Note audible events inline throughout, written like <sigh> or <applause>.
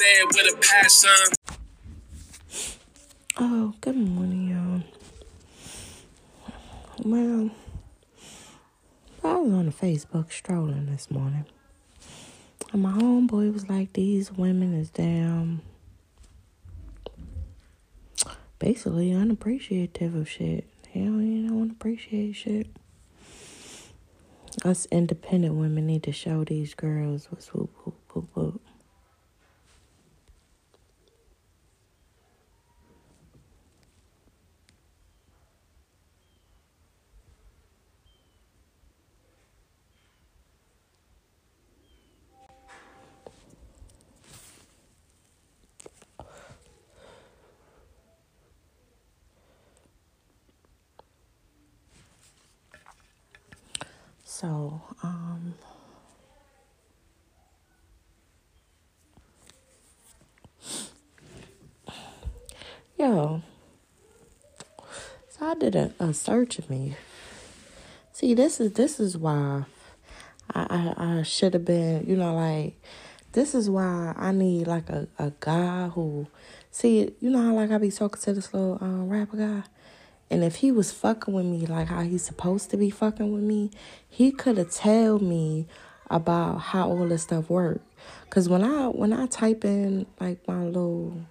it with a passion. Oh, good morning, y'all. Well, I was on the Facebook strolling this morning. And my homeboy was like, these women is damn basically unappreciative of shit. Hell, you don't appreciate shit. Us independent women need to show these girls what's whoop whoop whoop whoop. So, um, yo, so I did a, a search of me. See, this is this is why I I, I should have been, you know, like this is why I need like a, a guy who see you know how like I be talking to this little um, rapper guy. And if he was fucking with me like how he's supposed to be fucking with me, he could have tell me about how all this stuff worked. Cause when I when I type in like my little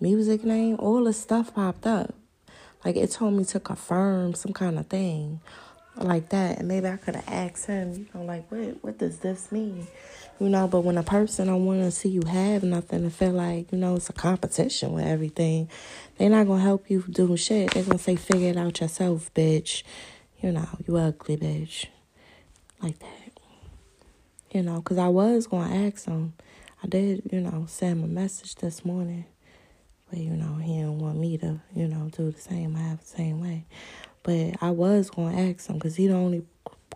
music name, all this stuff popped up. Like it told me to confirm some kind of thing like that. And maybe I could have asked him, you know, like what what does this mean? You know, but when a person don't want to see you have nothing and feel like, you know, it's a competition with everything, they're not going to help you do shit. They're going to say, figure it out yourself, bitch. You know, you ugly bitch. Like that. You know, because I was going to ask him. I did, you know, send him a message this morning. But, you know, he didn't want me to, you know, do the same. I have the same way. But I was going to ask him because he the only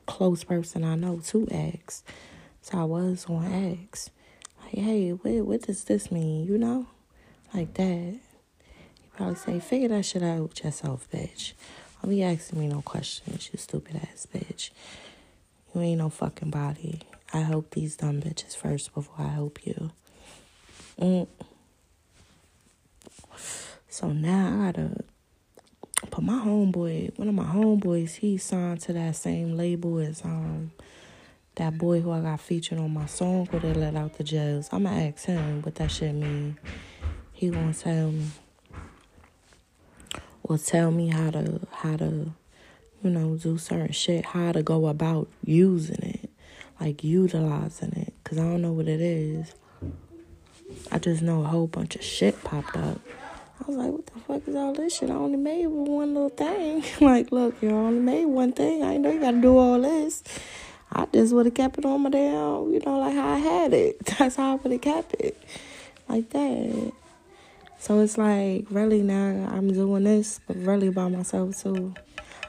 close person I know to ask. So I was going to ask, like, hey, what, what does this mean? You know? Like that. He probably say, figure that shit out yourself, bitch. Don't be asking me no questions, you stupid ass bitch. You ain't no fucking body. I help these dumb bitches first before I help you. Mm. So now I gotta put my homeboy, one of my homeboys, he signed to that same label as um that boy who I got featured on my song where they let out the jails. I'ma ask him what that shit mean. He gonna tell me. Or tell me how to how to, you know, do certain shit, how to go about using it. Like utilizing it. Cause I don't know what it is. I just know a whole bunch of shit popped up. I was like, what the fuck is all this shit? I only made one little thing. <laughs> like, look, you only made one thing. I know you gotta do all this. I just would have kept it on my damn, you know, like how I had it. <laughs> That's how I would have kept it. Like that. So it's like, really now I'm doing this, but really by myself too.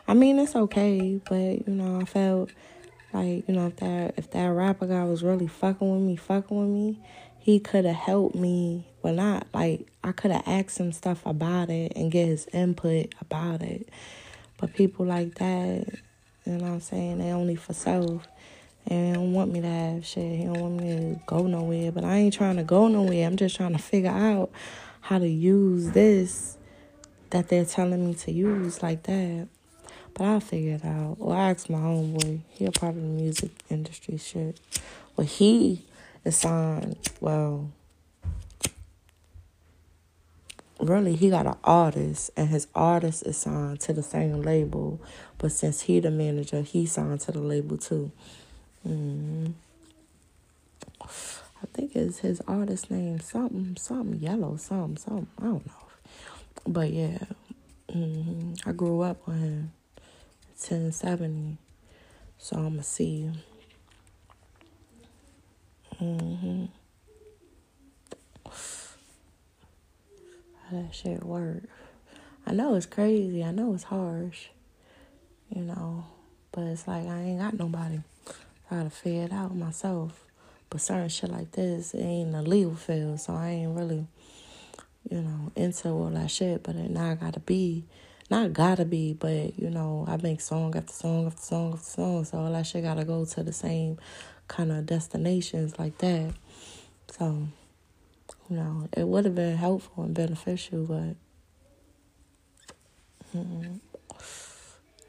I mean, it's okay, but, you know, I felt like, you know, if that, if that rapper guy was really fucking with me, fucking with me, he could have helped me. Well, not, like, I could have asked him stuff about it and get his input about it. But people like that, you know what I'm saying, they only for self. And don't want me to have shit. He don't want me to go nowhere. But I ain't trying to go nowhere. I'm just trying to figure out how to use this that they're telling me to use like that. But I'll figure it out. Or I ask my homeboy. He a part of the music industry shit. Well, he is signed. Well, really, he got an artist, and his artist is signed to the same label. But since he the manager, he signed to the label too. Mm. I think it's his artist name something something yellow something something I don't know, but yeah, mm-hmm. I grew up on him, ten seventy, so I'ma see. Mm-hmm. How that shit work? I know it's crazy. I know it's harsh, you know, but it's like I ain't got nobody. I gotta figure it out myself. But certain shit like this, it ain't a legal field, so I ain't really, you know, into all that shit. But now I gotta be, not gotta be, but you know, I make song after song after song after song, so all that shit gotta go to the same kind of destinations like that. So you know, it would have been helpful and beneficial, but mm,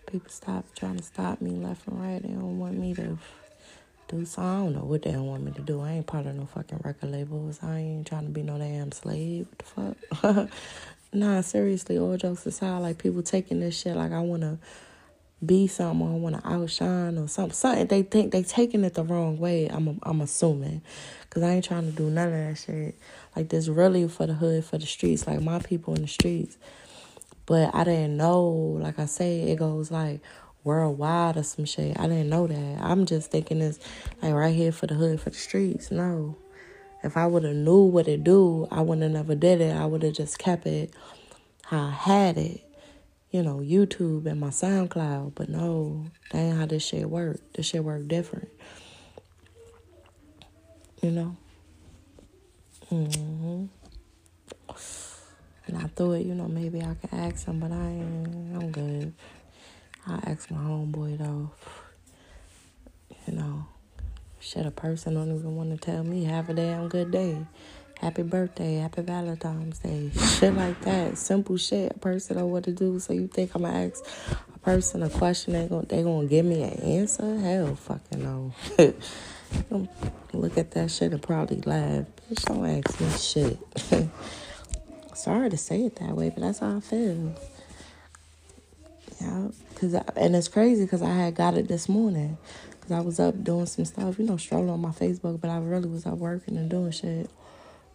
people stop trying to stop me left and right. They don't want me to do so. I don't know what they don't want me to do. I ain't part of no fucking record labels. I ain't trying to be no damn slave. What the fuck? <laughs> nah, seriously, all jokes aside, like people taking this shit like I wanna be something, I wanna outshine or something. Something they think they taking it the wrong way. I'm I'm assuming, cause I ain't trying to do none of that shit. Like this really for the hood, for the streets, like my people in the streets. But I didn't know, like I say, it goes like worldwide or some shit. I didn't know that. I'm just thinking it's like right here for the hood, for the streets. No. If I would have knew what it do, I wouldn't have never did it. I would have just kept it how I had it. You know, YouTube and my SoundCloud. But no, that ain't how this shit work. This shit work different. You know? Mm-hmm. And I thought, you know, maybe I could ask him, but I ain't, I'm good. I ask my homeboy though. You know, shit, a person don't even want to tell me have a damn good day. Happy birthday, happy Valentine's Day. Shit like that. Simple shit a person don't want to do. So you think I'm gonna ask a person a question, they gonna, they gonna give me an answer? Hell fucking no. <laughs> Look at that shit and probably laugh. Bitch, don't ask me shit. <laughs> Sorry to say it that way, but that's how I feel. Yeah, cause I, and it's crazy because I had got it this morning because I was up doing some stuff, you know, strolling on my Facebook, but I really was up working and doing shit,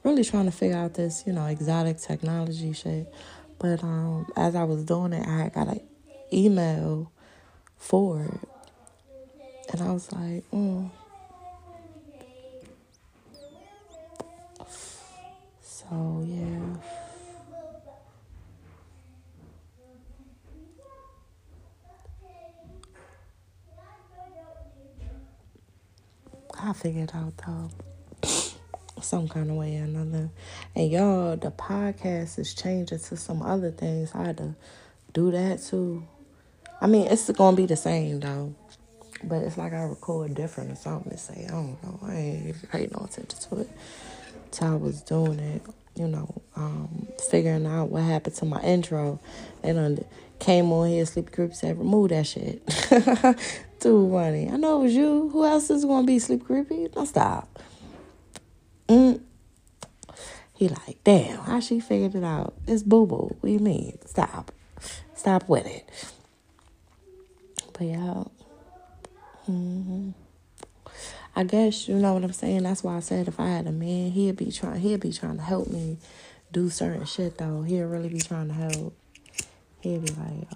really trying to figure out this, you know, exotic technology shit. But um, as I was doing it, I got an email for it, and I was like, mm. So yeah. I figured out though. Some kind of way or another. And y'all, the podcast is changing to some other things. I had to do that too. I mean, it's gonna be the same though. But it's like I record different or something say. I don't know. I ain't even paying no attention to it. Till I was doing it, you know, um, figuring out what happened to my intro. And then came on here, Sleepy Creepy said, remove that shit. <laughs> Too funny. I know it was you. Who else is gonna be Sleepy Creepy? Don't stop. Mm. He like, damn, how she figured it out? It's boo boo. What do you mean? Stop. Stop with it. But yeah. Mm-hmm. I guess you know what I'm saying. That's why I said if I had a man, he'd be trying. He'd be trying to help me do certain shit though. He'd really be trying to help. He'd be like,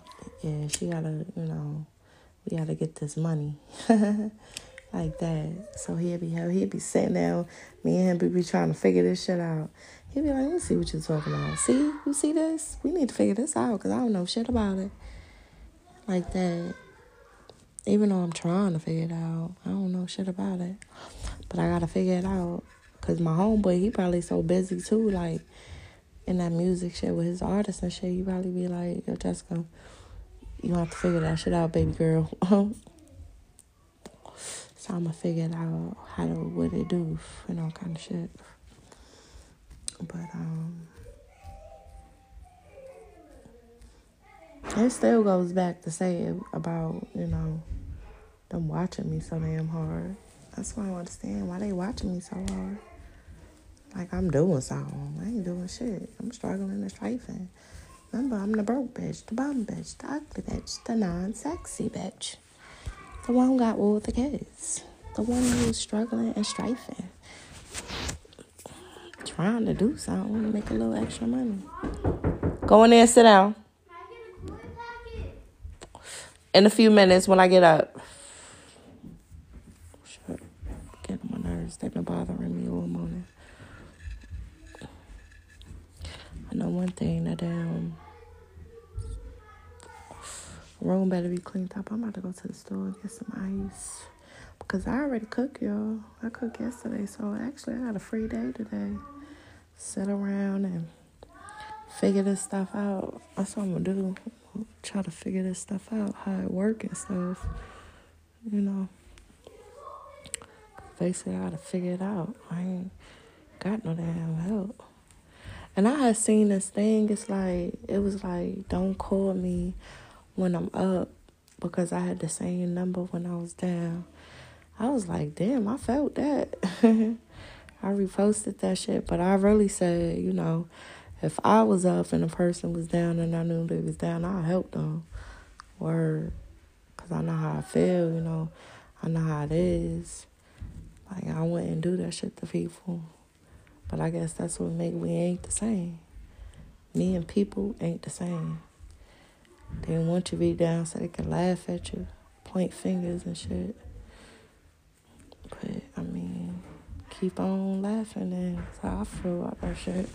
yeah, she gotta, you know, we gotta get this money. <laughs> like that. So he'd be he'd be sitting down, me and him be trying to figure this shit out. He'd be like, let me see what you're talking about. See, you see this? We need to figure this out because I don't know shit about it. Like that. Even though I'm trying to figure it out, I don't know shit about it. But I gotta figure it out. Cause my homeboy, he probably so busy too, like in that music shit with his artists and shit. He probably be like, Yo, Jessica, you have to figure that shit out, baby girl. <laughs> so I'm gonna figure it out how to what it do, you know, kind of shit. But um, it still goes back to say about you know them watching me so damn hard. That's why I understand why they watching me so hard. Like I'm doing something. I ain't doing shit. I'm struggling and strafing. Remember, I'm the broke bitch, the bum bitch, the ugly bitch, the non-sexy bitch. The one who got all the kids. The one who's struggling and strafing. Trying to do something, make a little extra money. Go in there and sit down. In a few minutes when I get up. Shit. Getting my nerves. They've been bothering me all morning. I know one thing that um room better be cleaned up. I'm about to go to the store and get some ice. Because I already cooked, y'all. I cooked yesterday, so actually I had a free day today. Sit around and figure this stuff out. That's what I'm gonna do. Try to figure this stuff out, how it work and stuff. You know. Basically I gotta figure it out. I ain't got no damn help. And I had seen this thing. It's like it was like, don't call me when I'm up because I had the same number when I was down. I was like, damn, I felt that. <laughs> I reposted that shit, but I really said, you know, if I was up and a person was down and I knew they was down, I'd help them. Word. Because I know how I feel, you know. I know how it is. Like, I wouldn't do that shit to people. But I guess that's what make we ain't the same. Me and people ain't the same. They want you to be down so they can laugh at you, point fingers and shit. But, I mean, keep on laughing and I feel about that shit.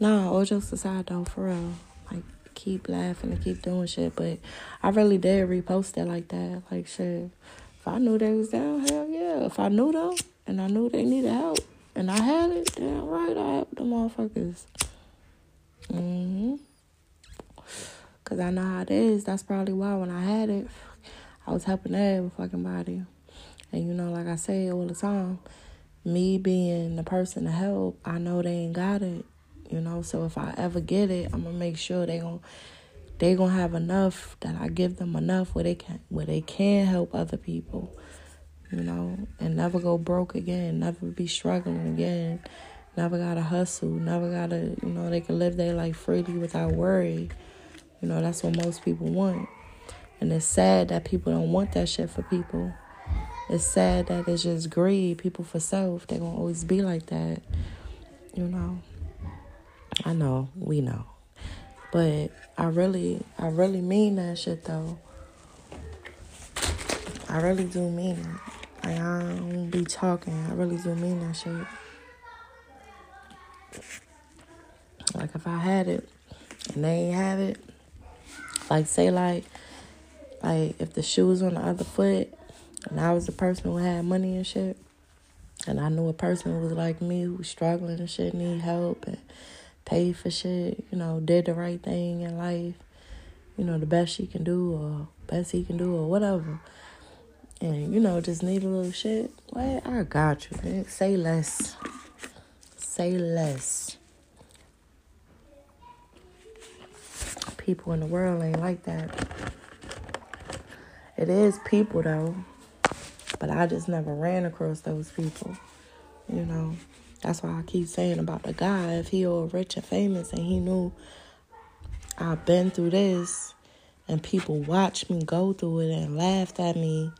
Nah, all jokes aside though, for real. Like, keep laughing and keep doing shit. But I really did repost it like that. Like, shit. If I knew they was down, hell yeah. If I knew them and I knew they needed help and I had it, damn right, I helped the motherfuckers. Mm-hmm. Cause I know how it is. That's probably why when I had it, I was helping every fucking body. And you know, like I say all the time, me being the person to help, I know they ain't got it. You know, so if I ever get it, I'm gonna make sure they gon' they gonna have enough that I give them enough where they can where they can help other people. You know, and never go broke again, never be struggling again, never gotta hustle, never gotta you know they can live their life freely without worry. You know, that's what most people want. And it's sad that people don't want that shit for people. It's sad that it's just greed, people for self. They're gonna always be like that. You know. I know, we know. But I really I really mean that shit though. I really do mean it. Like I don't be talking. I really do mean that shit. Like if I had it and they ain't have it, like say like like if the shoe was on the other foot and I was the person who had money and shit, and I knew a person who was like me who was struggling and shit, need help and paid for shit, you know, did the right thing in life, you know, the best she can do or best he can do or whatever. And, you know, just need a little shit. Well, I got you, man. Say less. Say less. People in the world ain't like that. It is people though. But I just never ran across those people. You know. That's why I keep saying about the guy. If he all rich and famous and he knew I've been through this and people watched me go through it and laughed at me,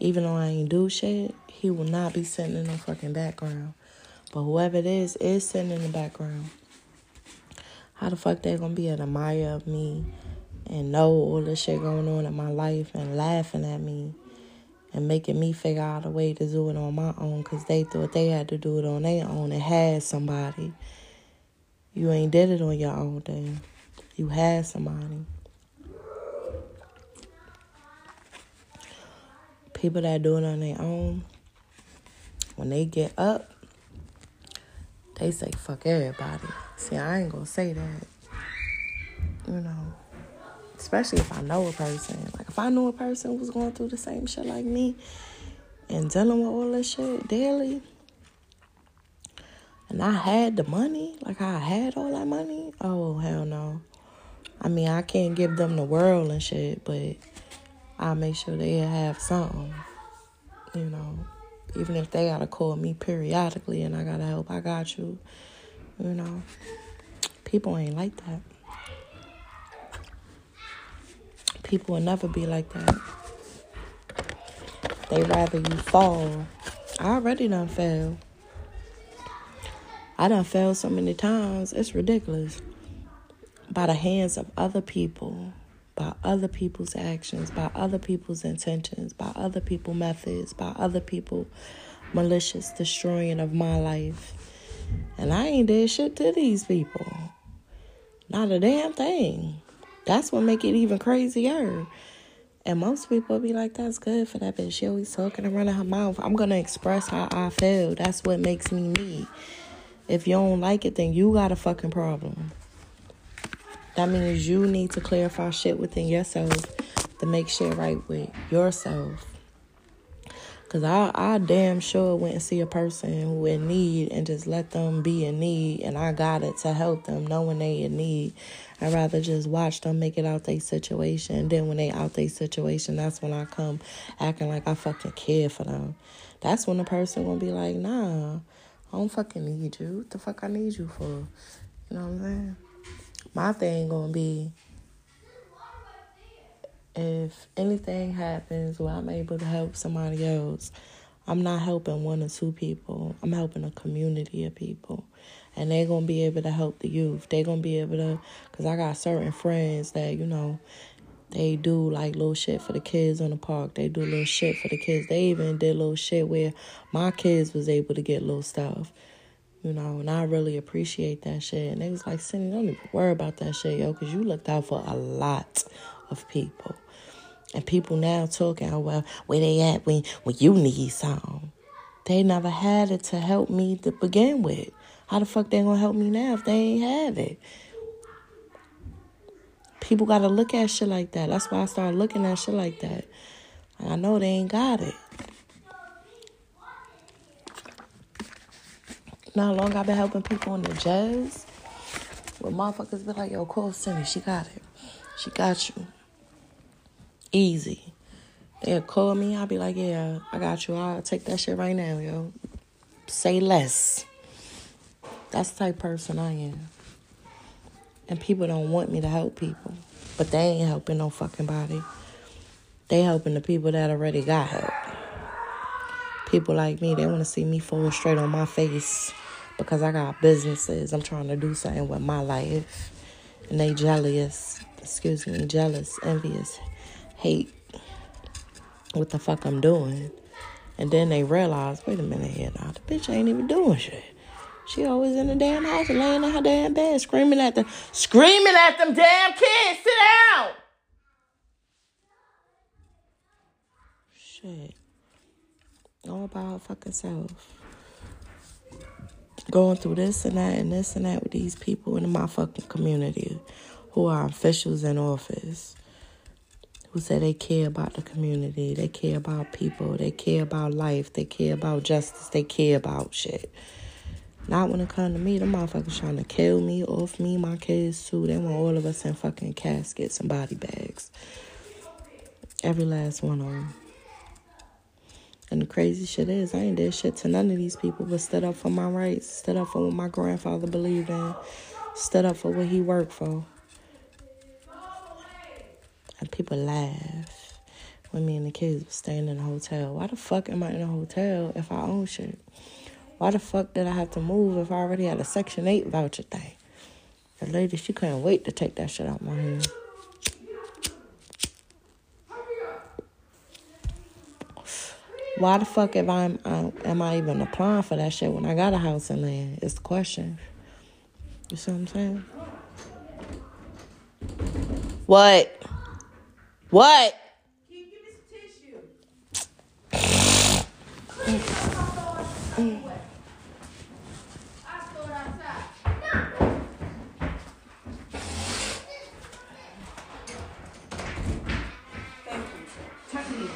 even though I ain't do shit, he will not be sitting in the fucking background. But whoever it is, is sitting in the background. How the fuck they gonna be an admirer of me and know all the shit going on in my life and laughing at me and making me figure out a way to do it on my own because they thought they had to do it on their own and had somebody. You ain't did it on your own then. You had somebody. People that do it on their own, when they get up, they say fuck everybody. See, I ain't gonna say that. You know especially if I know a person. Like if I knew a person was going through the same shit like me and dealing with all this shit daily, and I had the money, like I had all that money, oh hell no. I mean, I can't give them the world and shit, but I'll make sure they have something. You know, even if they gotta call me periodically and I gotta help, I got you. You know, people ain't like that. People will never be like that. They rather you fall. I already done fell. I done fell so many times. It's ridiculous. By the hands of other people, by other people's actions, by other people's intentions, by other people's methods, by other people malicious destroying of my life. And I ain't did shit to these people. Not a damn thing. That's what make it even crazier. And most people be like, that's good for that bitch. She always talking and running her mouth. I'm to express how I feel. That's what makes me me. If you don't like it, then you got a fucking problem. That means you need to clarify shit within yourself to make shit right with yourself. Cause I, I damn sure went and see a person who in need and just let them be in need, and I got it to help them, knowing they in need. I'd rather just watch them make it out their situation. Then when they out their situation, that's when I come acting like I fucking care for them. That's when the person gonna be like, nah, I don't fucking need you. What the fuck I need you for? You know what I'm saying? My thing gonna be if anything happens where I'm able to help somebody else, I'm not helping one or two people. I'm helping a community of people. And they're going to be able to help the youth. They're going to be able to, because I got certain friends that, you know, they do like little shit for the kids in the park. They do little shit for the kids. They even did little shit where my kids was able to get little stuff. You know, and I really appreciate that shit. And they was like, Cindy, don't even worry about that shit, yo, because you looked out for a lot of people. And people now talking, oh, well, where they at when, when you need something? They never had it to help me to begin with. How the fuck they gonna help me now if they ain't have it? People gotta look at shit like that. That's why I started looking at shit like that. I know they ain't got it. Now, long I've been helping people in the jazz, where motherfuckers be like, yo, call Cindy, she got it. She got you. Easy. They'll call me. I'll be like, yeah, I got you. I'll take that shit right now, yo. Say less. That's the type person I am. And people don't want me to help people. But they ain't helping no fucking body. They helping the people that already got help. People like me, they want to see me fall straight on my face because I got businesses. I'm trying to do something with my life. And they jealous, excuse me, jealous, envious, hate what the fuck I'm doing. And then they realize, wait a minute here now, the bitch ain't even doing shit. She always in the damn house, laying in her damn bed, screaming at them, screaming at them damn kids. Sit down. Shit. All about fucking self. Going through this and that and this and that with these people in my fucking community who are officials in office who say they care about the community, they care about people, they care about life, they care about justice, they care about shit. Not when it comes to me, the motherfuckers trying to kill me, off me, my kids too. They want all of us in fucking caskets and body bags. Every last one of them. And the crazy shit is, I ain't did shit to none of these people, but stood up for my rights, stood up for what my grandfather believed in, stood up for what he worked for. And people laugh when me and the kids were staying in a hotel. Why the fuck am I in a hotel if I own shit? Why the fuck did I have to move if I already had a Section 8 voucher thing? The lady, she couldn't wait to take that shit out my hand. Why the fuck if I'm, uh, am I even applying for that shit when I got a house and land? It's the question. You see what I'm saying? What? What? Can you give me some tissue? I'll throw it outside. Thank you. Tuck it in.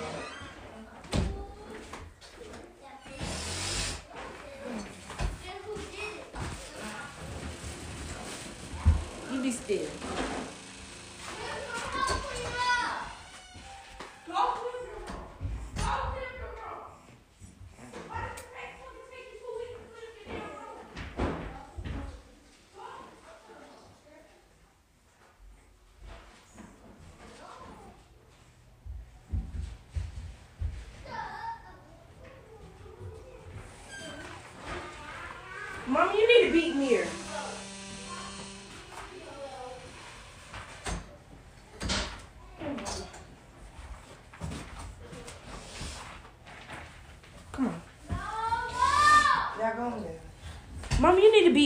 You be still. Mom, you need to beat me here. Come on. Y'all go in there. Mom, you need to beat me here. Go in there. Come on, Ryan. I'm about to go to the store if you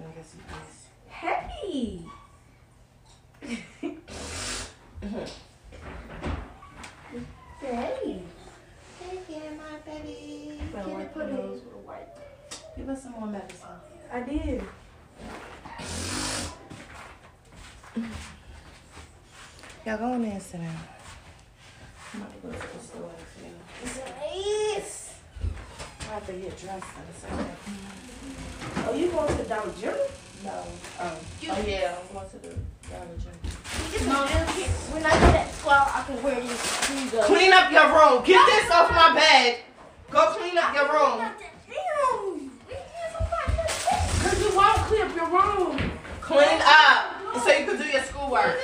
want to get some things. Hey. hey. My baby. Wipe put. Give us some more medicine. I did. Y'all go in there and. I'm about to go to the store and feel. Yes. I have to get dressed in a second. Oh, you going to the Dollar General? No. Oh. Oh yeah, I'm going to the Dollar General. No, when I get at 12, I can wear these shoes. Clean up your room. Get this off my bed. Go clean up your room. Damn. Because you won't clean up your room. Clean up so you can do your schoolwork.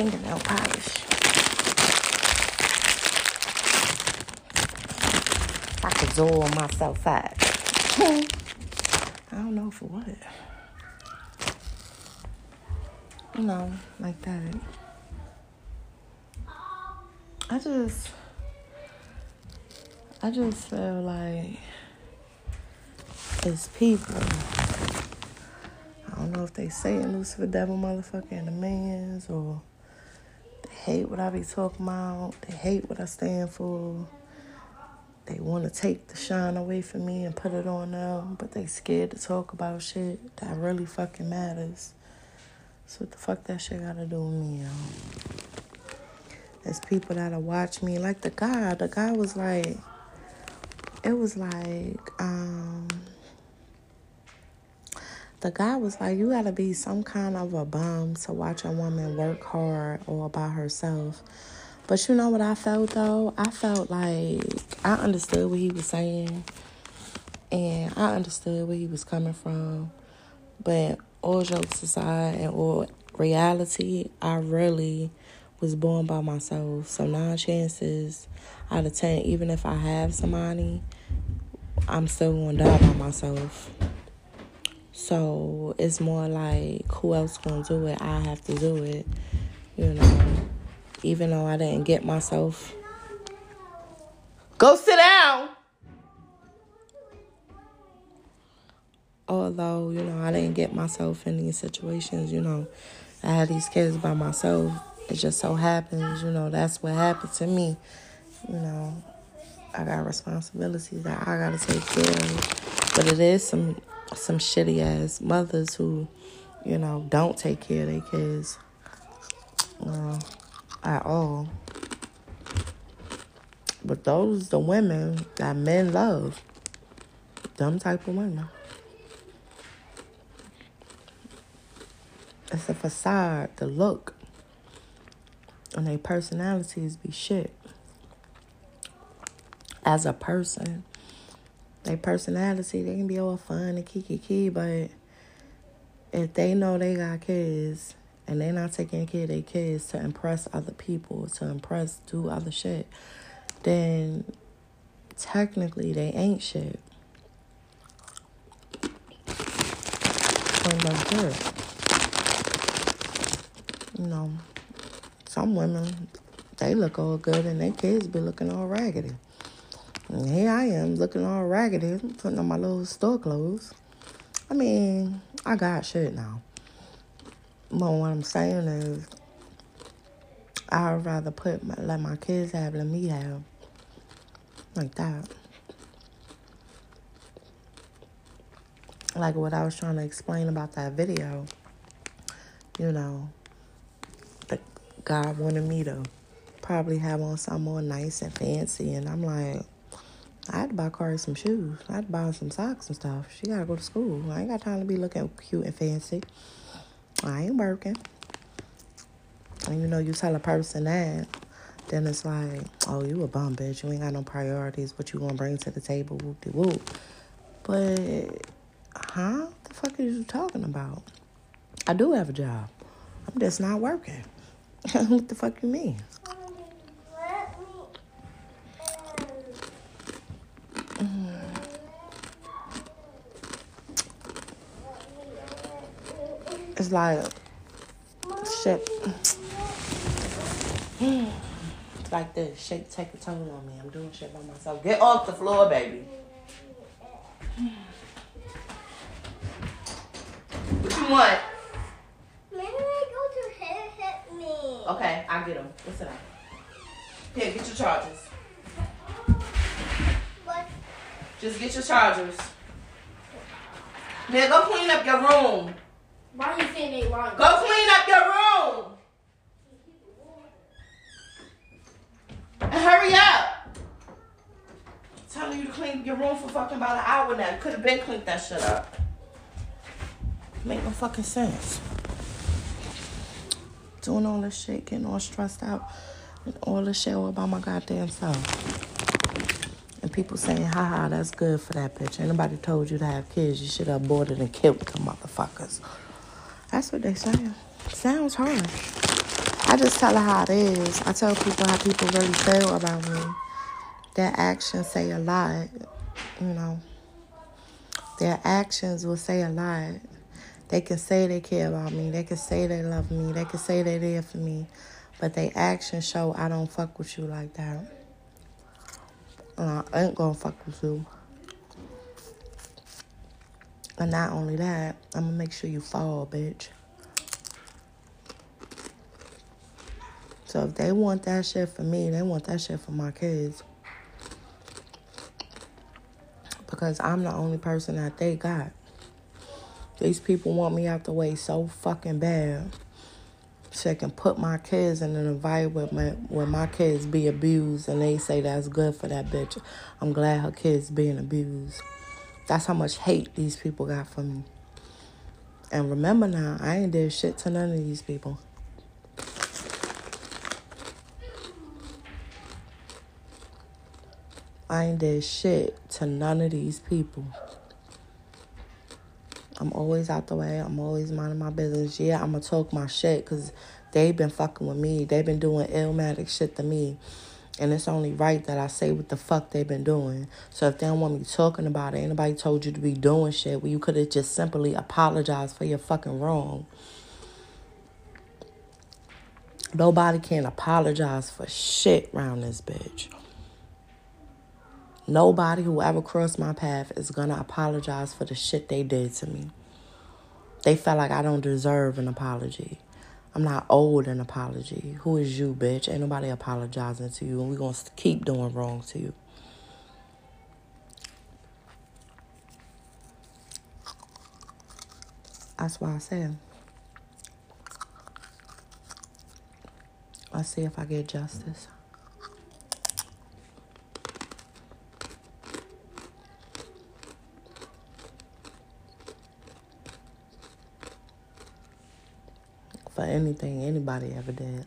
Fingernail polish. I could zoil myself out. <laughs> I don't know for what. You know, like that. I just, I just feel like it's people. I don't know if they Satan, Lucifer, devil, motherfucker, and the mans, or hate what I be talking about. They hate what I stand for. They want to take the shine away from me and put it on them, but they scared to talk about shit that really fucking matters. So what the fuck that shit gotta do with me, yo? There's people that'll watch me, like the guy. The guy was like, it was like, um, the guy was like, you gotta be some kind of a bum to watch a woman work hard or by herself. But you know what I felt though? I felt like I understood what he was saying and I understood where he was coming from. But all jokes aside and all reality, I really was born by myself. So nine chances out of ten, even if I have somebody, I'm still gonna die by myself. So it's more like who else gonna do it? I have to do it. You know. Even though I didn't get myself. Go sit down. Although, you know, I didn't get myself in these situations, you know, I had these kids by myself. It just so happens, you know, that's what happened to me. You know, I got responsibilities that I gotta take care of. But it is some some shitty ass mothers who, you know, don't take care of their kids. Uh, at all. But those the women that men love. Dumb type of women. It's a facade, the look. And their personalities be shit. As a person. Their personality, they can be all fun and kiki key, but if they know they got kids and they're not taking care of their kids to impress other people, to impress, do other shit, then technically they ain't shit. Period. You know, some women, they look all good and their kids be looking all raggedy. And here I am looking all raggedy, putting on my little store clothes. I mean, I got shit now. But what I'm saying is, I'd rather put my, let my kids have than me have. Like that. Like what I was trying to explain about that video. You know, the God wanted me to probably have on something more nice and fancy. And I'm like, I had to buy Cardi some shoes. I had to buy some socks and stuff. She gotta go to school. I ain't got time to be looking cute and fancy. I ain't working. And you know, you tell a person that, then it's like, oh, you a bum bitch. You ain't got no priorities. What you gonna bring to the table? Whoop de whoop. But, huh? The fuck are you talking about? I do have a job. I'm just not working. <laughs> what the fuck you mean? It's like shit. It's like this. Shit take a tone on me. I'm doing shit by myself. Get off the floor, baby. What you want? Maybe I go to hit, hit me. Okay, I'll get them. What's that? Here, get your chargers. But Just get your chargers. Now go clean up your room. Why you saying they wrong? Go clean up your room. And hurry up. Telling you to clean your room for fucking about an hour now. Could have been cleaned that shit up. Make no fucking sense. Doing all this shit, getting all stressed out, and all this shit all about my goddamn self. And people saying, haha, that's good for that bitch. Ain't nobody told you to have kids. You should have aborted and killed the motherfuckers. That's what they saying. Sounds harsh. I just tell her how it is. I tell people how people really feel about me. Their actions say a lot, you know. Their actions will say a lot. They can say they care about me. They can say they love me. They can say they're there for me. But they actions show I don't fuck with you like that. And I ain't gonna fuck with you. And not only that, I'm gonna make sure you fall, bitch. So if they want that shit for me, they want that shit for my kids. Because I'm the only person that they got. These people want me out the way so fucking bad. So they can put my kids in an environment where, where my kids be abused and they say that's good for that bitch. I'm glad her kids being abused. That's how much hate these people got for me. And remember now, I ain't did shit to none of these people. I ain't did shit to none of these people. I'm always out the way. I'm always minding my business. Yeah, I'm gonna talk my shit because they been fucking with me. they been doing illmatic shit to me. And it's only right that I say what the fuck they've been doing. So if they don't want me talking about it, anybody told you to be doing shit, well, you could have just simply apologized for your fucking wrong. Nobody can apologize for shit around this bitch. Nobody who ever crossed my path is gonna apologize for the shit they did to me. They felt like I don't deserve an apology. I'm not owed an apology. Who is you, bitch? Ain't nobody apologizing to you, and we gonna keep doing wrong to you. That's why I said. Let's see if I get justice. For anything anybody ever did.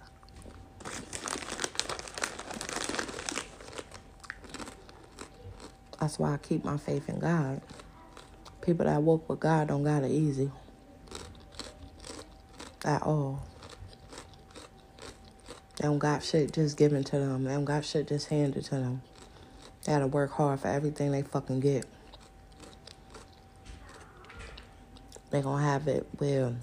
That's why I keep my faith in God. People that walk with God don't got it easy. At all. They don't got shit just given to them. They don't got shit just handed to them. They gotta work hard for everything they fucking get. They gonna have it where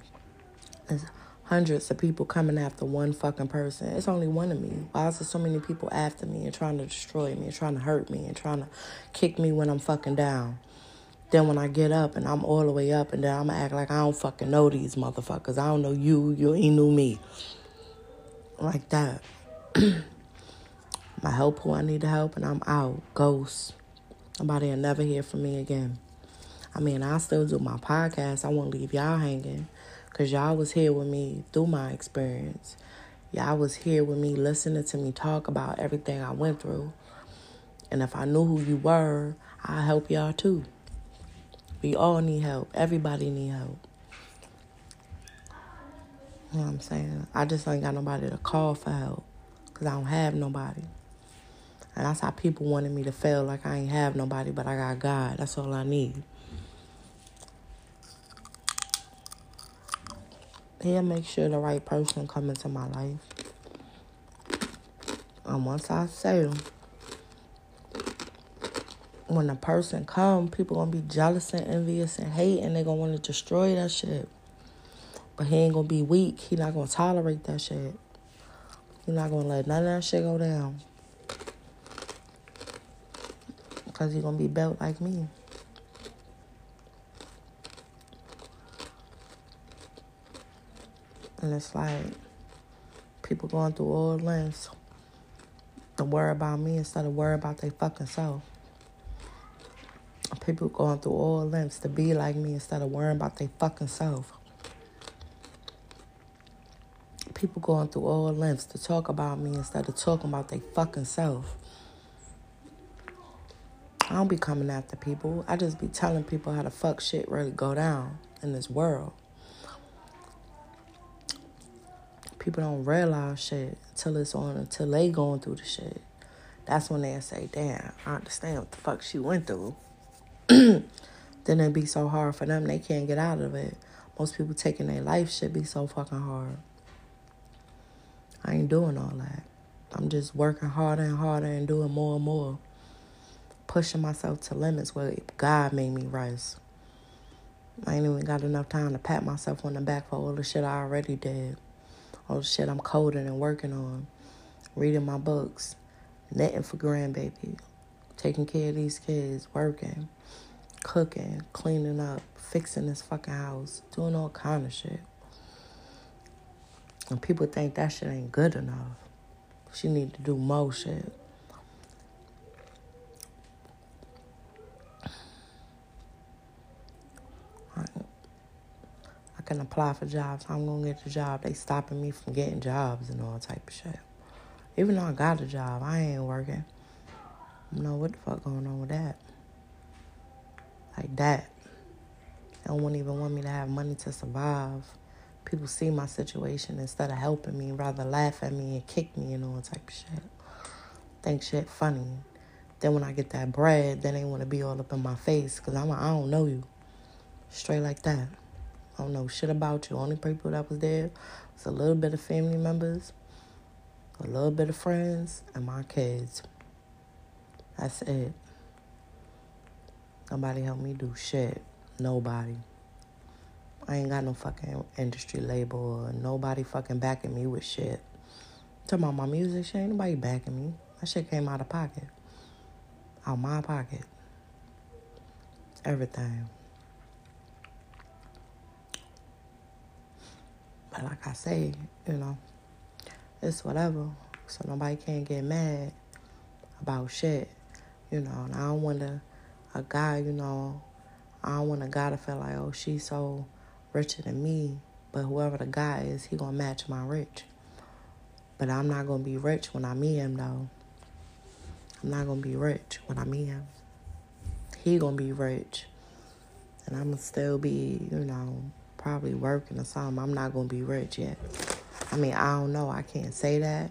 hundreds of people coming after one fucking person. It's only one of me. Why is there so many people after me and trying to destroy me and trying to hurt me and trying to kick me when I'm fucking down? Then when I get up and I'm all the way up and then I'm act like I don't fucking know these motherfuckers. I don't know you, you ain't knew me. Like that. <clears throat> I help who I need to help and I'm out. Ghost. Nobody will never hear from me again. I mean, I still do my podcast. I won't leave y'all hanging. Because y'all was here with me through my experience. Y'all was here with me listening to me talk about everything I went through. And if I knew who you were, I'll help y'all too. We all need help. Everybody need help. You know what I'm saying? I just ain't got nobody to call for help. Because I don't have nobody. And that's how people wanted me to feel like I ain't have nobody, but I got God. That's all I need. He'll make sure the right person come into my life. And once I say when the person come, people gonna be jealous and envious and hate, and they gonna want to destroy that shit. But he ain't gonna be weak. He not gonna tolerate that shit. He not gonna let none of that shit go down. Cause he gonna be built like me. And it's like people going through all lengths to worry about me instead of worry about their fucking self. People going through all lengths to be like me instead of worrying about their fucking self. People going through all lengths to talk about me instead of talking about their fucking self. I don't be coming after people. I just be telling people how the fuck shit really go down in this world. People don't realize shit until it's on, until they going through the shit. That's when they say, damn, I understand what the fuck she went through. <clears throat> then it be so hard for them, they can't get out of it. Most people taking their life should be so fucking hard. I ain't doing all that. I'm just working harder and harder and doing more and more. Pushing myself to limits where God made me rise. I ain't even got enough time to pat myself on the back for all the shit I already did the shit I'm coding and working on, reading my books, knitting for grandbaby, taking care of these kids, working, cooking, cleaning up, fixing this fucking house, doing all kind of shit. And people think that shit ain't good enough. She need to do more shit. Can apply for jobs. I'm gonna get the job. They stopping me from getting jobs and all type of shit. Even though I got a job, I ain't working. You know what the fuck going on with that? Like that. They don't even want me to have money to survive. People see my situation instead of helping me, rather laugh at me and kick me and all type of shit. Think shit funny. Then when I get that bread, then they want to be all up in my face because I'm I don't know you. Straight like that. I don't know shit about you. Only people that was there was a little bit of family members, a little bit of friends, and my kids. That's it. Nobody helped me do shit. Nobody. I ain't got no fucking industry label or nobody fucking backing me with shit. Talking about my music shit, ain't nobody backing me. That shit came out of pocket. Out my pocket. Everything. But like I say, you know, it's whatever. So nobody can't get mad about shit. You know, and I don't want a, a guy, you know, I don't want a guy to feel like, oh, she's so richer than me. But whoever the guy is, he gonna match my rich. But I'm not gonna be rich when I meet him though. I'm not gonna be rich when I meet him. He gonna be rich. And I'm gonna still be, you know, probably working or something. I'm not going to be rich yet. I mean, I don't know. I can't say that.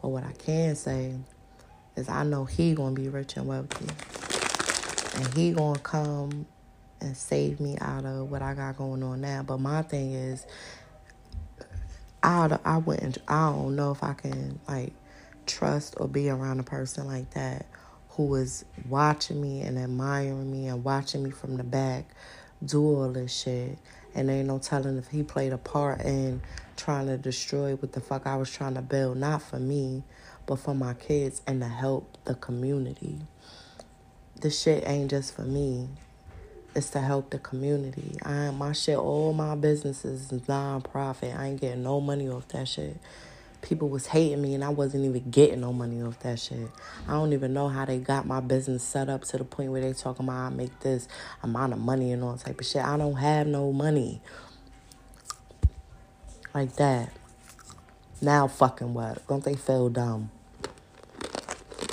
But what I can say is I know he going to be rich and wealthy. And he going to come and save me out of what I got going on now. But my thing is, I, I wouldn't, I don't know if I can, like, trust or be around a person like that who is watching me and admiring me and watching me from the back do all this shit and ain't no telling if he played a part in trying to destroy what the fuck I was trying to build, not for me, but for my kids and to help the community. This shit ain't just for me. It's to help the community. I my shit, all my businesses is non-profit. I ain't getting no money off that shit people was hating me and I wasn't even getting no money off that shit. I don't even know how they got my business set up to the point where they talking about I make this amount of money and all type of shit. I don't have no money. Like that. Now fucking what? Don't they feel dumb?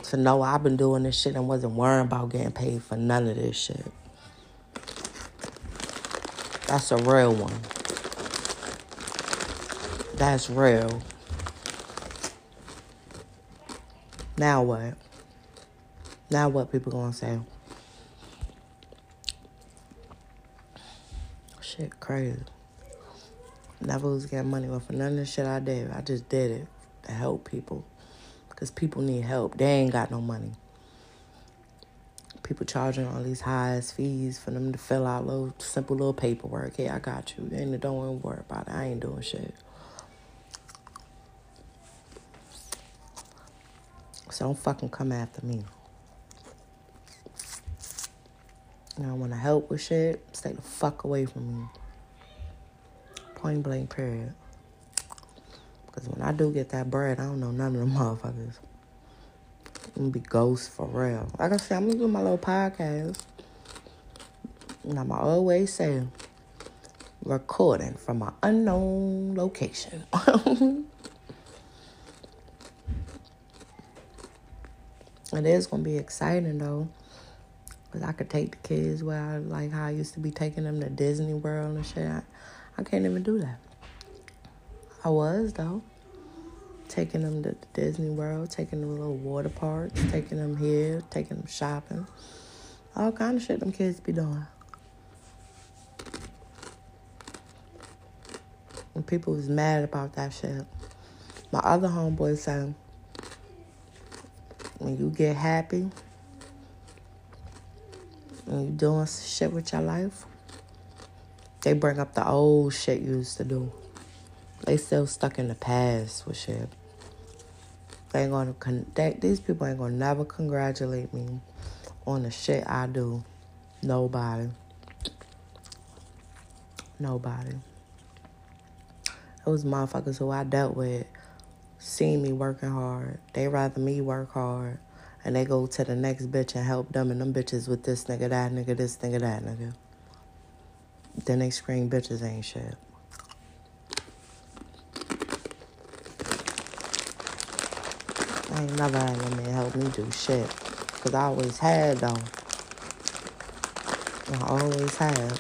To know I've been doing this shit and wasn't worrying about getting paid for none of this shit. That's a real one. That's real. Now what? Now what people gonna say? Shit crazy. Never was getting money off of none of the shit I did. I just did it to help people. Because people need help. They ain't got no money. People charging all these high ass fees for them to fill out little simple little paperwork. Hey, I got you. And don't even worry about it. I ain't doing shit. Don't fucking come after me. You know, want to help with shit, stay the fuck away from me. Point blank, period. Because when I do get that bread, I don't know none of them motherfuckers. I'm gonna be ghost for real. Like I said, I'm gonna do my little podcast. And I'm always say, recording from an unknown location. <laughs> it is gonna be exciting though. Cause I could take the kids where I like how I used to be taking them to Disney World and shit. I, I can't even do that. I was though taking them to Disney World, taking them to little water parks, taking them here, taking them shopping. All kind of shit them kids be doing. And people was mad about that shit. My other homeboy said, when you get happy, when you doing shit with your life, they bring up the old shit you used to do. They still stuck in the past with shit. They ain't gonna con- they, these people ain't gonna never congratulate me on the shit I do. Nobody. Nobody. It was motherfuckers who I dealt with see me working hard. They rather me work hard. And they go to the next bitch and help them and them bitches with this nigga, that nigga, this nigga, that nigga. Then they scream bitches ain't shit. I ain't never had no man help me do shit. Cause I always had though. I always had.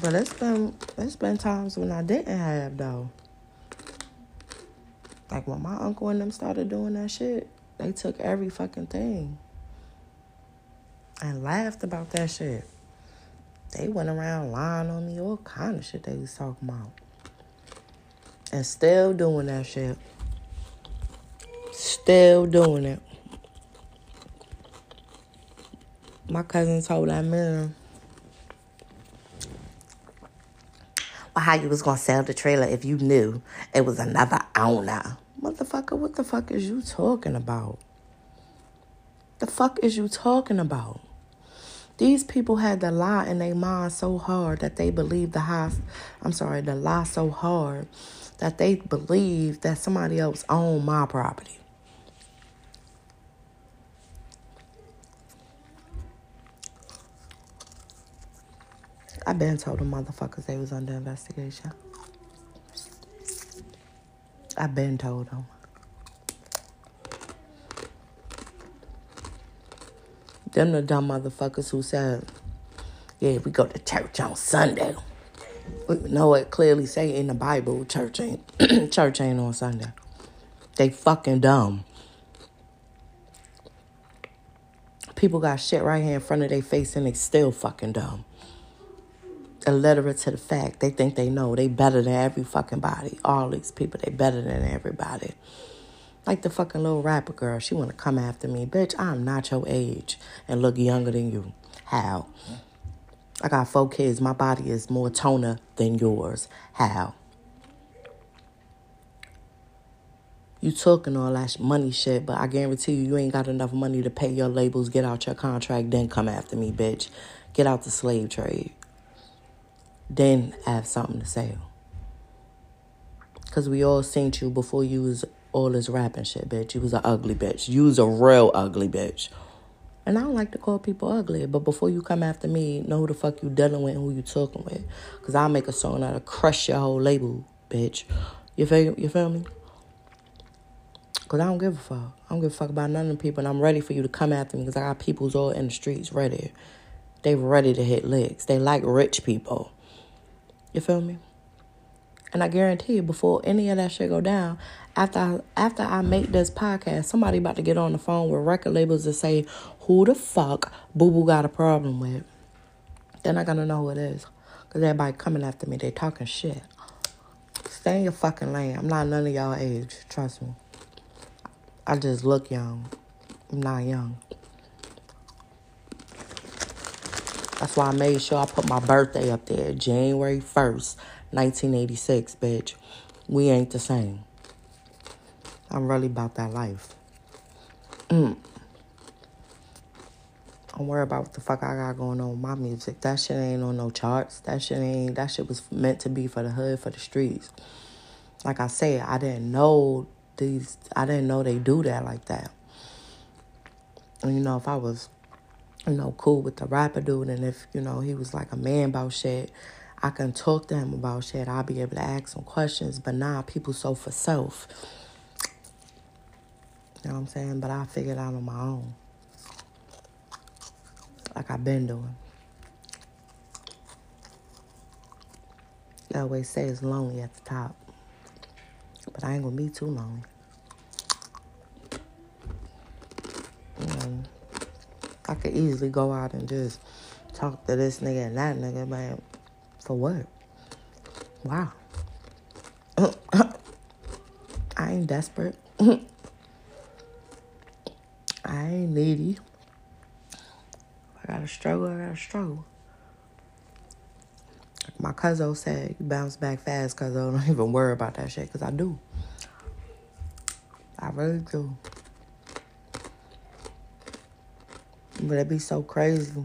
But it's been it's been times when I didn't have though. Like when my uncle and them started doing that shit, they took every fucking thing. And laughed about that shit. They went around lying on me, all kind of shit they was talking about. And still doing that shit. Still doing it. My cousin told that man, well, how you was gonna sell the trailer if you knew it was another owner. Motherfucker, what the fuck is you talking about? The fuck is you talking about? These people had the lie in their mind so hard that they believed the high, I'm sorry, the lie so hard that they believed that somebody else owned my property. I been told the motherfuckers they was under investigation. I been told them. Them the dumb motherfuckers who said, yeah, we go to church on Sunday. We know it clearly say in the Bible, church ain't <clears throat> church ain't on Sunday. They fucking dumb. People got shit right here in front of their face and they still fucking dumb. Illiterate to the fact they think they know they better than every fucking body. All these people, they better than everybody. Like the fucking little rapper girl, she wanna come after me. Bitch, I'm not your age and look younger than you. How? I got four kids. My body is more toner than yours. How? You talking all that money shit, but I guarantee you, you ain't got enough money to pay your labels, get out your contract, then come after me, bitch. Get out the slave trade. Then have something to say. Because we all seen you before you was all this rapping shit, bitch. You was an ugly bitch. You was a real ugly bitch. And I don't like to call people ugly, but before you come after me, know who the fuck you dealing with and who you talking with. Because I'll make a song that'll crush your whole label, bitch. You feel, you feel me? Because I don't give a fuck. I don't give a fuck about none of the people, and I'm ready for you to come after me because I got people's all in the streets ready. They ready to hit licks. They like rich people. You feel me? And I guarantee you, before any of that shit go down, after I, after I make this podcast, somebody about to get on the phone with record labels to say who the fuck Boo Boo got a problem with. They're not gonna know who it is, cause everybody coming after me, they talking shit. Stay in your fucking lane. I'm not none of y'all age. Trust me. I just look young. I'm not young. That's why I made sure I put my birthday up there, January 1st, 1986, bitch. We ain't the same. I'm really about that life. Mm. Don't worry about what the fuck I got going on with my music. That shit ain't on no charts. That shit ain't, that shit was meant to be for the hood, for the streets. Like I said, I didn't know these, I didn't know they do that like that. And you know, if I was you know, cool with the rapper dude. And if, you know, he was like a man about shit, I can talk to him about shit. I'll be able to ask some questions. But nah, people so for self. You know what I'm saying? But I figured out on my own. Like I've been doing. They always say it's lonely at the top. But I ain't gonna be too lonely. You know, I could easily go out and just talk to this nigga and that nigga, man. For what? Wow. <coughs> I ain't desperate. <coughs> I ain't needy. I gotta struggle, I gotta struggle. Like my cousin said, bounce back fast, cuz I <laughs> don't even worry about that shit, cause I do. I really do. But it'd be so crazy.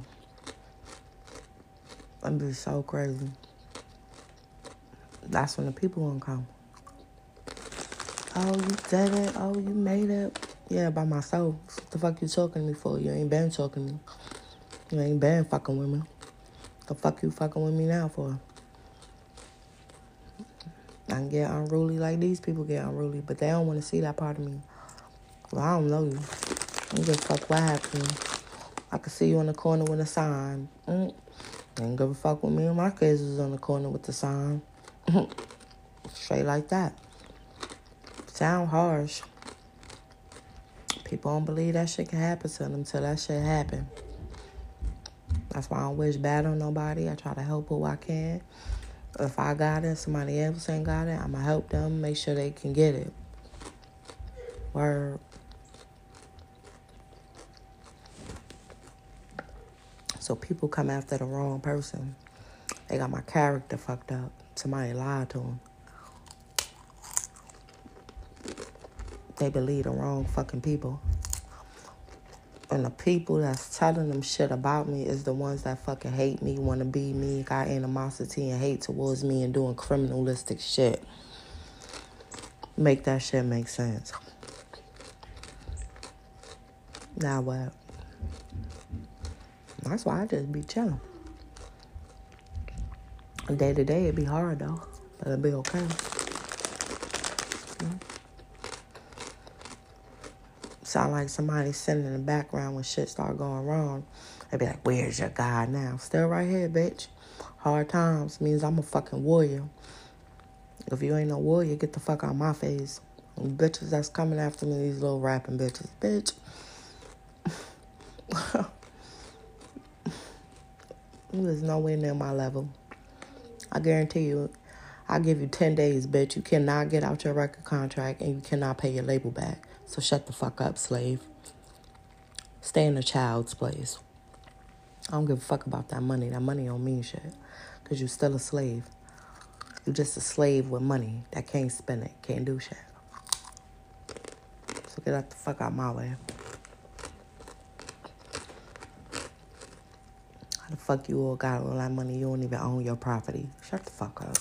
It'd be so crazy. That's when the people gonna come. Oh, you did it. Oh, you made it. Yeah, by myself. What the fuck you talking to me for? You ain't been talking to me. You ain't been fucking with me. The fuck you fucking with me now for? I can get unruly like these people get unruly, but they don't want to see that part of me. Well, I don't know you. You just fuck what happened. I could see you on the corner with a sign. Mm. Ain't give a fuck with me and my kids is on the corner with the sign. Straight like that. Sound harsh. People don't believe that shit can happen to them until that shit happen. That's why I don't wish bad on nobody. I try to help who I can. If I got it, somebody else ain't got it, I'ma help them make sure they can get it. Word. So people come after the wrong person. They got my character fucked up. Somebody lied to them. They believe the wrong fucking people. And the people that's telling them shit about me is the ones that fucking hate me, want to be me, got animosity and hate towards me, and doing criminalistic shit. Make that shit make sense. Now what? That's why I just be chilling. Day to day, it'd be hard though, but it'll be okay. Mm-hmm. Sound like somebody sitting in the background when shit start going wrong. They'd be like, "Where's your God now?" Still right here, bitch. Hard times means I'm a fucking warrior. If you ain't no warrior, get the fuck out my face. Bitches that's coming after me, these little rapping bitches, bitch. There's nowhere near my level. I guarantee you, i give you 10 days, bitch. You cannot get out your record contract and you cannot pay your label back. So shut the fuck up, slave. Stay in a child's place. I don't give a fuck about that money. That money don't mean shit. Because you're still a slave. You're just a slave with money that can't spend it, can't do shit. So get out the fuck out my way. The fuck you all got all that money? You don't even own your property. Shut the fuck up.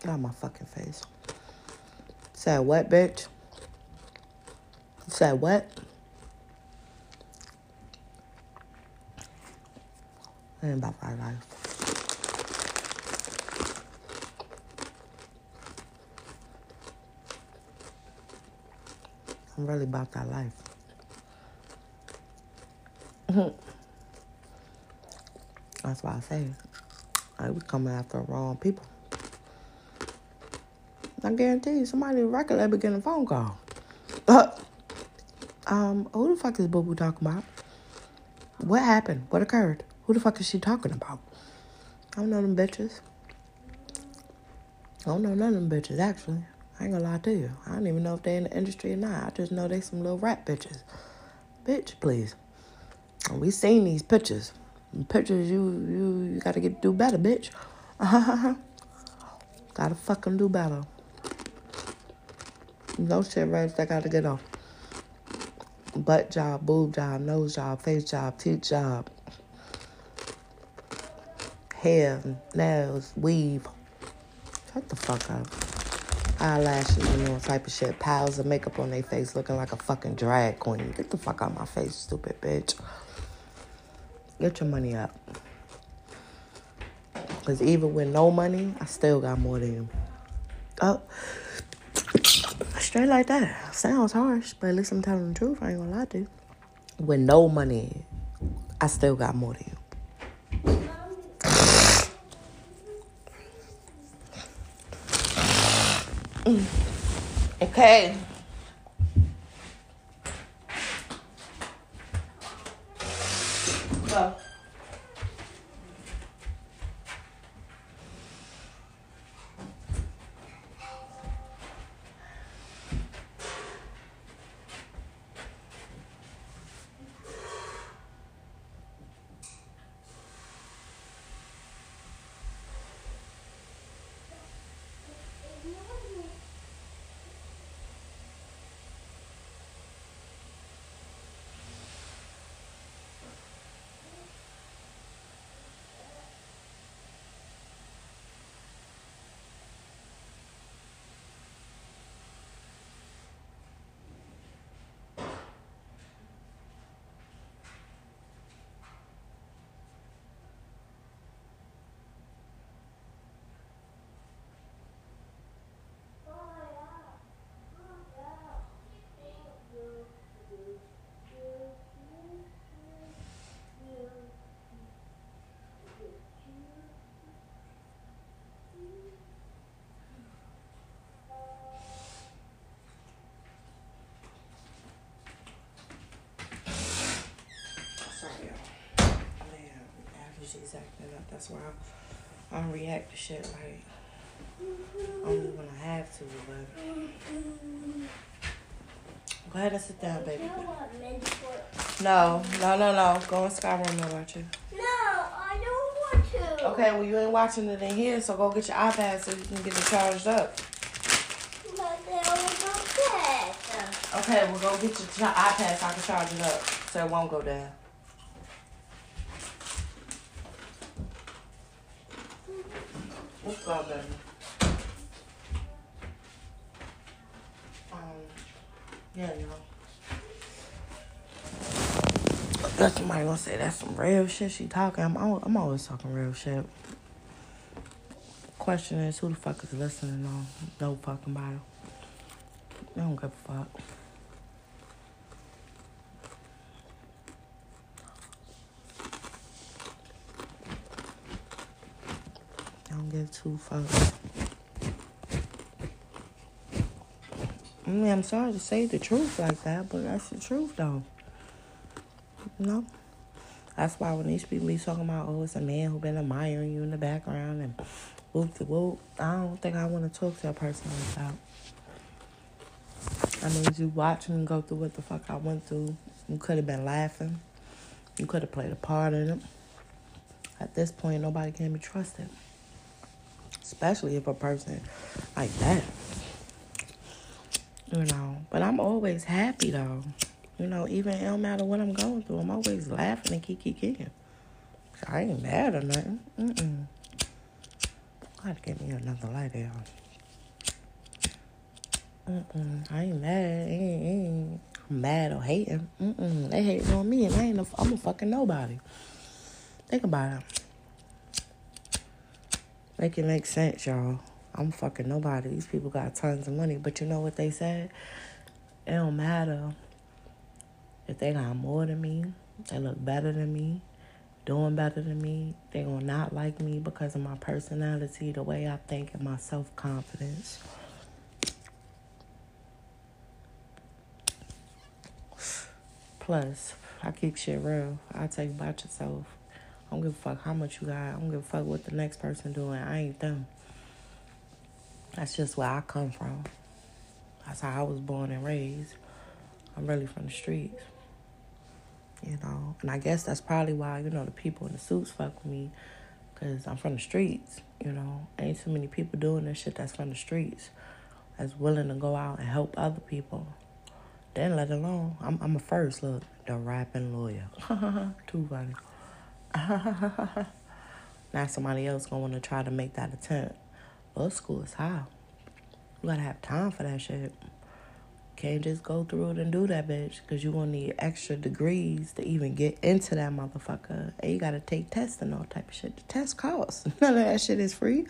Get out my fucking face. Said what, bitch? Said what? I ain't about my life. I'm really about that life. <laughs> That's why I say I was coming after the wrong people. I guarantee you, somebody regularly be getting a phone call. Um, who the fuck is Boo Boo talking about? What happened? What occurred? Who the fuck is she talking about? I don't know them bitches. I don't know none of them bitches, actually. I ain't gonna lie to you. I don't even know if they in the industry or not. I just know they some little rap bitches. Bitch, please. And we seen these pictures. Pictures you you you gotta get do better, bitch. <laughs> gotta fucking do better. No shit right that gotta get off. Butt job, boob job, nose job, face job, teeth job. Hair, nails, weave. Shut the fuck up. Eyelashes and all type of shit. Piles of makeup on their face looking like a fucking drag queen. Get the fuck out my face, stupid bitch. Get your money up. Because even with no money, I still got more than you. Oh. Straight like that. Sounds harsh, but at least I'm telling the truth. I ain't gonna lie to you. With no money, I still got more than you. Okay. Go. Sorry, y'all. Man, allergies acting up. That's why I, I don't react to shit like only when I have to. But go ahead and sit down, baby. You know what men's for? No, no, no, no. Go in Skyrim and watch it. No, I don't want to. Okay, well you ain't watching it in here, so go get your iPad so you can get it charged up. But they only go dead. Okay, well go get your iPad so I can charge it up so it won't go down. What's up, baby? Um, yeah, you know. That's somebody gonna say that's some real shit she talking. I'm, al- I'm always talking real shit. Question is, who the fuck is listening on? No fucking. I don't give a fuck. I don't give two fucks. I mean, I'm sorry to say the truth like that, but that's the truth, though. Know? That's why when these people be talking about, oh, it's a man who been admiring you in the background and whoop the whoop, I don't think I want to talk to a person like that. I mean, you watch me go through what the fuck I went through. You could have been laughing. You could have played a part in it. At this point, nobody can be trusted. Especially if a person like that. You know, but I'm always happy though. You know, even don't matter what I'm going through, I'm always laughing and kiki kicking. I ain't mad or nothing. Mm-mm. I to get me another light there. Mm-mm. I ain't mad. Ain't, ain't mad or hating. Mm-mm. They hating on me and I ain't a, I'm a fucking nobody. Think about it. Make it make sense, y'all. I'm fucking nobody. These people got tons of money, but you know what they said? It don't matter if they got more than me, they look better than me, doing better than me. They gonna not like me because of my personality, the way I think, and my self confidence. Plus, I keep shit real. I tell you about yourself. I don't give a fuck how much you got. I don't give a fuck what the next person doing. I ain't them. That's just where I come from. That's how I was born and raised. I'm really from the streets. You know. And I guess that's probably why, you know, the people in the suits fuck with me because I'm from the streets, you know. Ain't too many people doing this shit that's from the streets that's willing to go out and help other people. Then let alone, I'm, I'm a first, look, the rapping lawyer. <laughs> Too funny. <laughs> now somebody else gonna want to try to make that attempt. Law school is high. You gotta have time for that shit. Can't just go through it and do that, bitch. Because you're going to need extra degrees to even get into that motherfucker. And you got to take tests and all type of shit. The test costs. <laughs> None of that shit is free.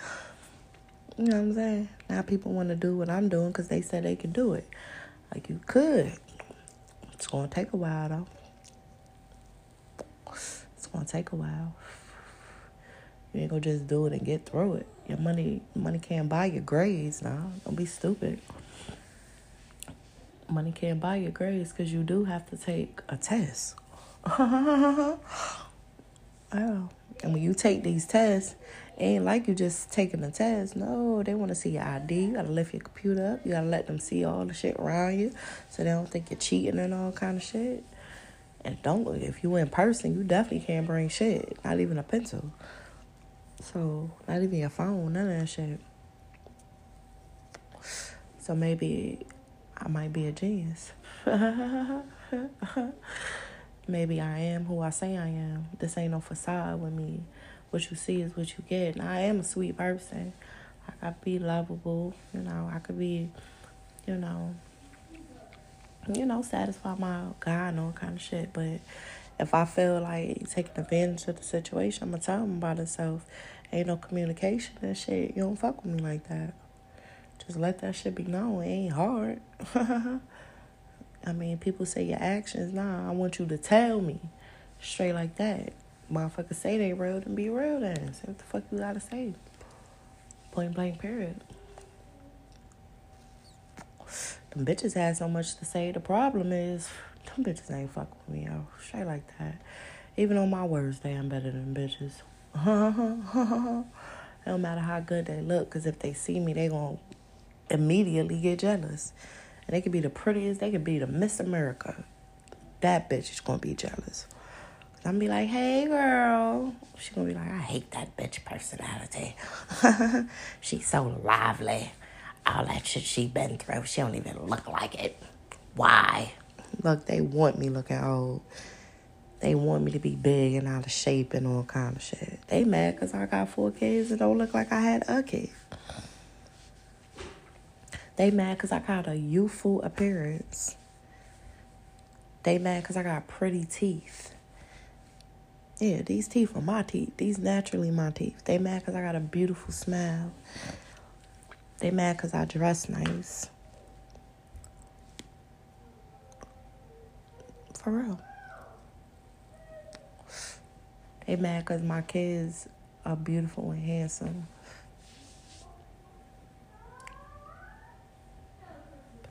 You know what I'm saying? Now people want to do what I'm doing because they said they could do it. Like you could. It's going to take a while, though. It's going to take a while. You ain't to just do it and get through it. Your money money can't buy your grades now. Don't be stupid money can't buy your grades because you do have to take a test. <laughs> oh. And when you take these tests, ain't like you just taking a test. No, they want to see your ID. You gotta lift your computer up. You gotta let them see all the shit around you, so they don't think you're cheating and all kind of shit. And don't if you in person, you definitely can't bring shit. Not even a pencil. So not even your phone. None of that shit. So maybe I might be a genius. <laughs> Maybe I am who I say I am. This ain't no facade with me. What you see is what you get. And I am a sweet person. I could be lovable. You know, I could be, you know, you know, satisfy my guy and all kind of shit. But if I feel like taking advantage of the situation, I'm gonna tell him about himself. Ain't no communication and shit. You don't fuck with me like that. Just let that shit be known. It ain't hard. <laughs> I mean, people say your actions. Nah, I want you to tell me straight like that. Motherfuckers say they real, then be real then. Say what the fuck you gotta say. Point blank, period. Them bitches had so much to say. The problem is, them bitches ain't fuck with me, yo. Straight like that. Even on my worst day, I'm better than bitches. <laughs> it don't matter how good they look, because if they see me, they gonna immediately get jealous. And they could be the prettiest, they could be the Miss America. That bitch is gonna be jealous. I'm gonna be like, hey girl. She gonna be like, I hate that bitch personality. <laughs> She's so lively. All that shit she been through, she don't even look like it. Why? Look, they want me looking old. They want me to be big and out of shape and all kind of shit. They mad because I got four kids and don't look like I had a kid. They mad because I got a youthful appearance. They mad because I got pretty teeth. Yeah, these teeth are my teeth. These naturally my teeth. They mad because I got a beautiful smile. They mad because I dress nice. For real. They mad because my kids are beautiful and handsome.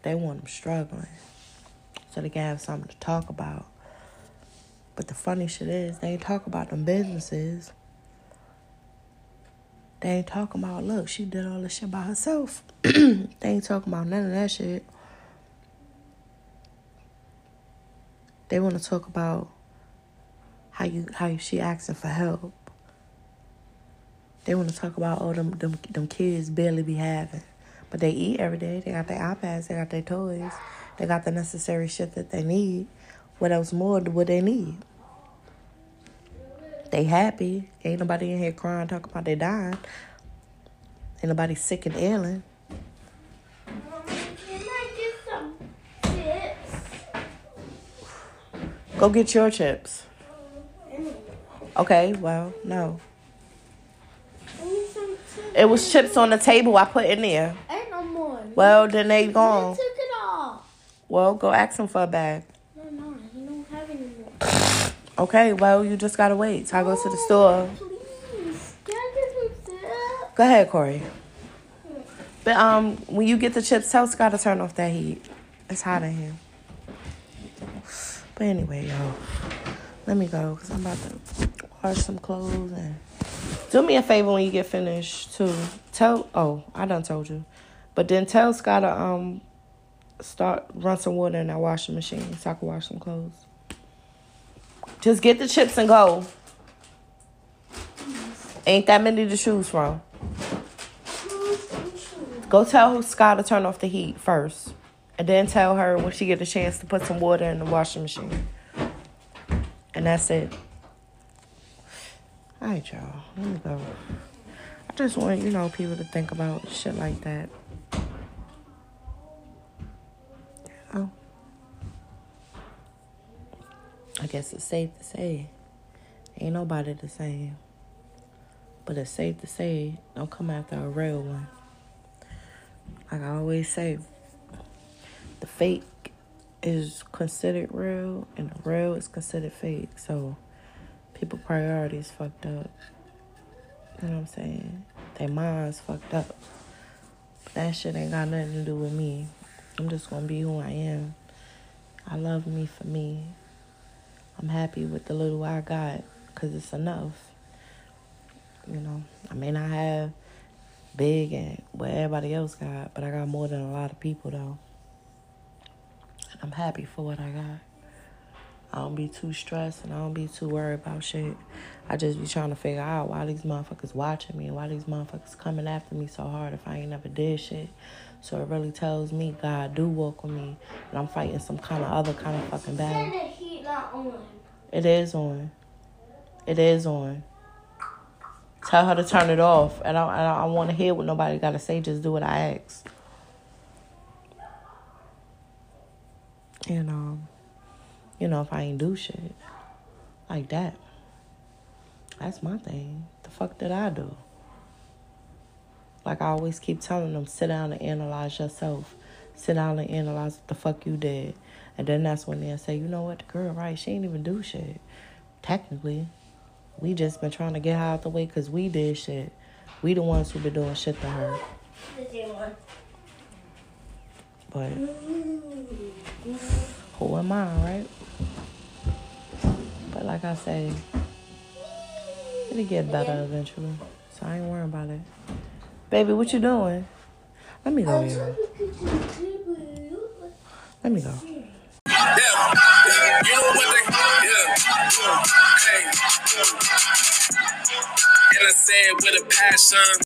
They want them struggling so they can have something to talk about. But the funny shit is, they ain't talk about them businesses. They ain't talking about, look, she did all this shit by herself. <clears throat> they ain't talking about none of that shit. They want to talk about how you how she asking for help. They want to talk about all them them them kids barely be having. But they eat every day. They got their iPads, they got their toys, they got the necessary shit that they need. What else more would they need? They happy. Ain't nobody in here crying, talking about they dying. Ain't nobody sick and ailing. Go get your chips. Okay, well, no. It was chips on the table I put in there. Well, then they gone. took it off. Well, go ask him for a bag. No, no, he don't have any more. Okay, well, you just gotta wait till I go to the store. Please, can I get some chips? Go ahead, Corey. But um, when you get the chips, tell Scott to turn off that heat. It's hot in here. But anyway, y'all, let me go because I'm about to wash some clothes and do me a favor when you get finished too. Tell oh, I done told you. But then tell Scott to um start run some water in that washing machine so I can wash some clothes. Just get the chips and go. Ain't that many to choose from. Go tell Scott to turn off the heat first. And then tell her when she get a chance to put some water in the washing machine. And that's it. Alright, y'all. Let me go. I just want, you know, people to think about shit like that. I guess it's safe to say. Ain't nobody the same. But it's safe to say, don't come after a real one. Like I always say, the fake is considered real and the real is considered fake. So people priorities fucked up. You know what I'm saying? Their minds fucked up. But that shit ain't got nothing to do with me. I'm just gonna be who I am. I love me for me. I'm happy with the little I got because it's enough. You know, I may not have big and what everybody else got, but I got more than a lot of people though. And I'm happy for what I got. I don't be too stressed and I don't be too worried about shit. I just be trying to figure out why these motherfuckers watching me, and why these motherfuckers coming after me so hard if I ain't never did shit. So it really tells me God do walk with me and I'm fighting some kind of other kind of fucking battle. It is on. It is on. Tell her to turn it off. And I, I, I want to hear what nobody got to say. Just do what I ask. And, um, you know, if I ain't do shit like that, that's my thing. The fuck did I do? Like I always keep telling them, sit down and analyze yourself. Sit down and analyze what the fuck you did. And then that's when they'll say, you know what, the girl, right? She ain't even do shit. Technically, we just been trying to get her out the way because we did shit. We the ones who been doing shit to her. The same one. But who am I, right? But like I say, it'll get better eventually. So I ain't worrying about it. Baby, what you doing? Let me go here. Let me go. Yeah. And I said with a passion.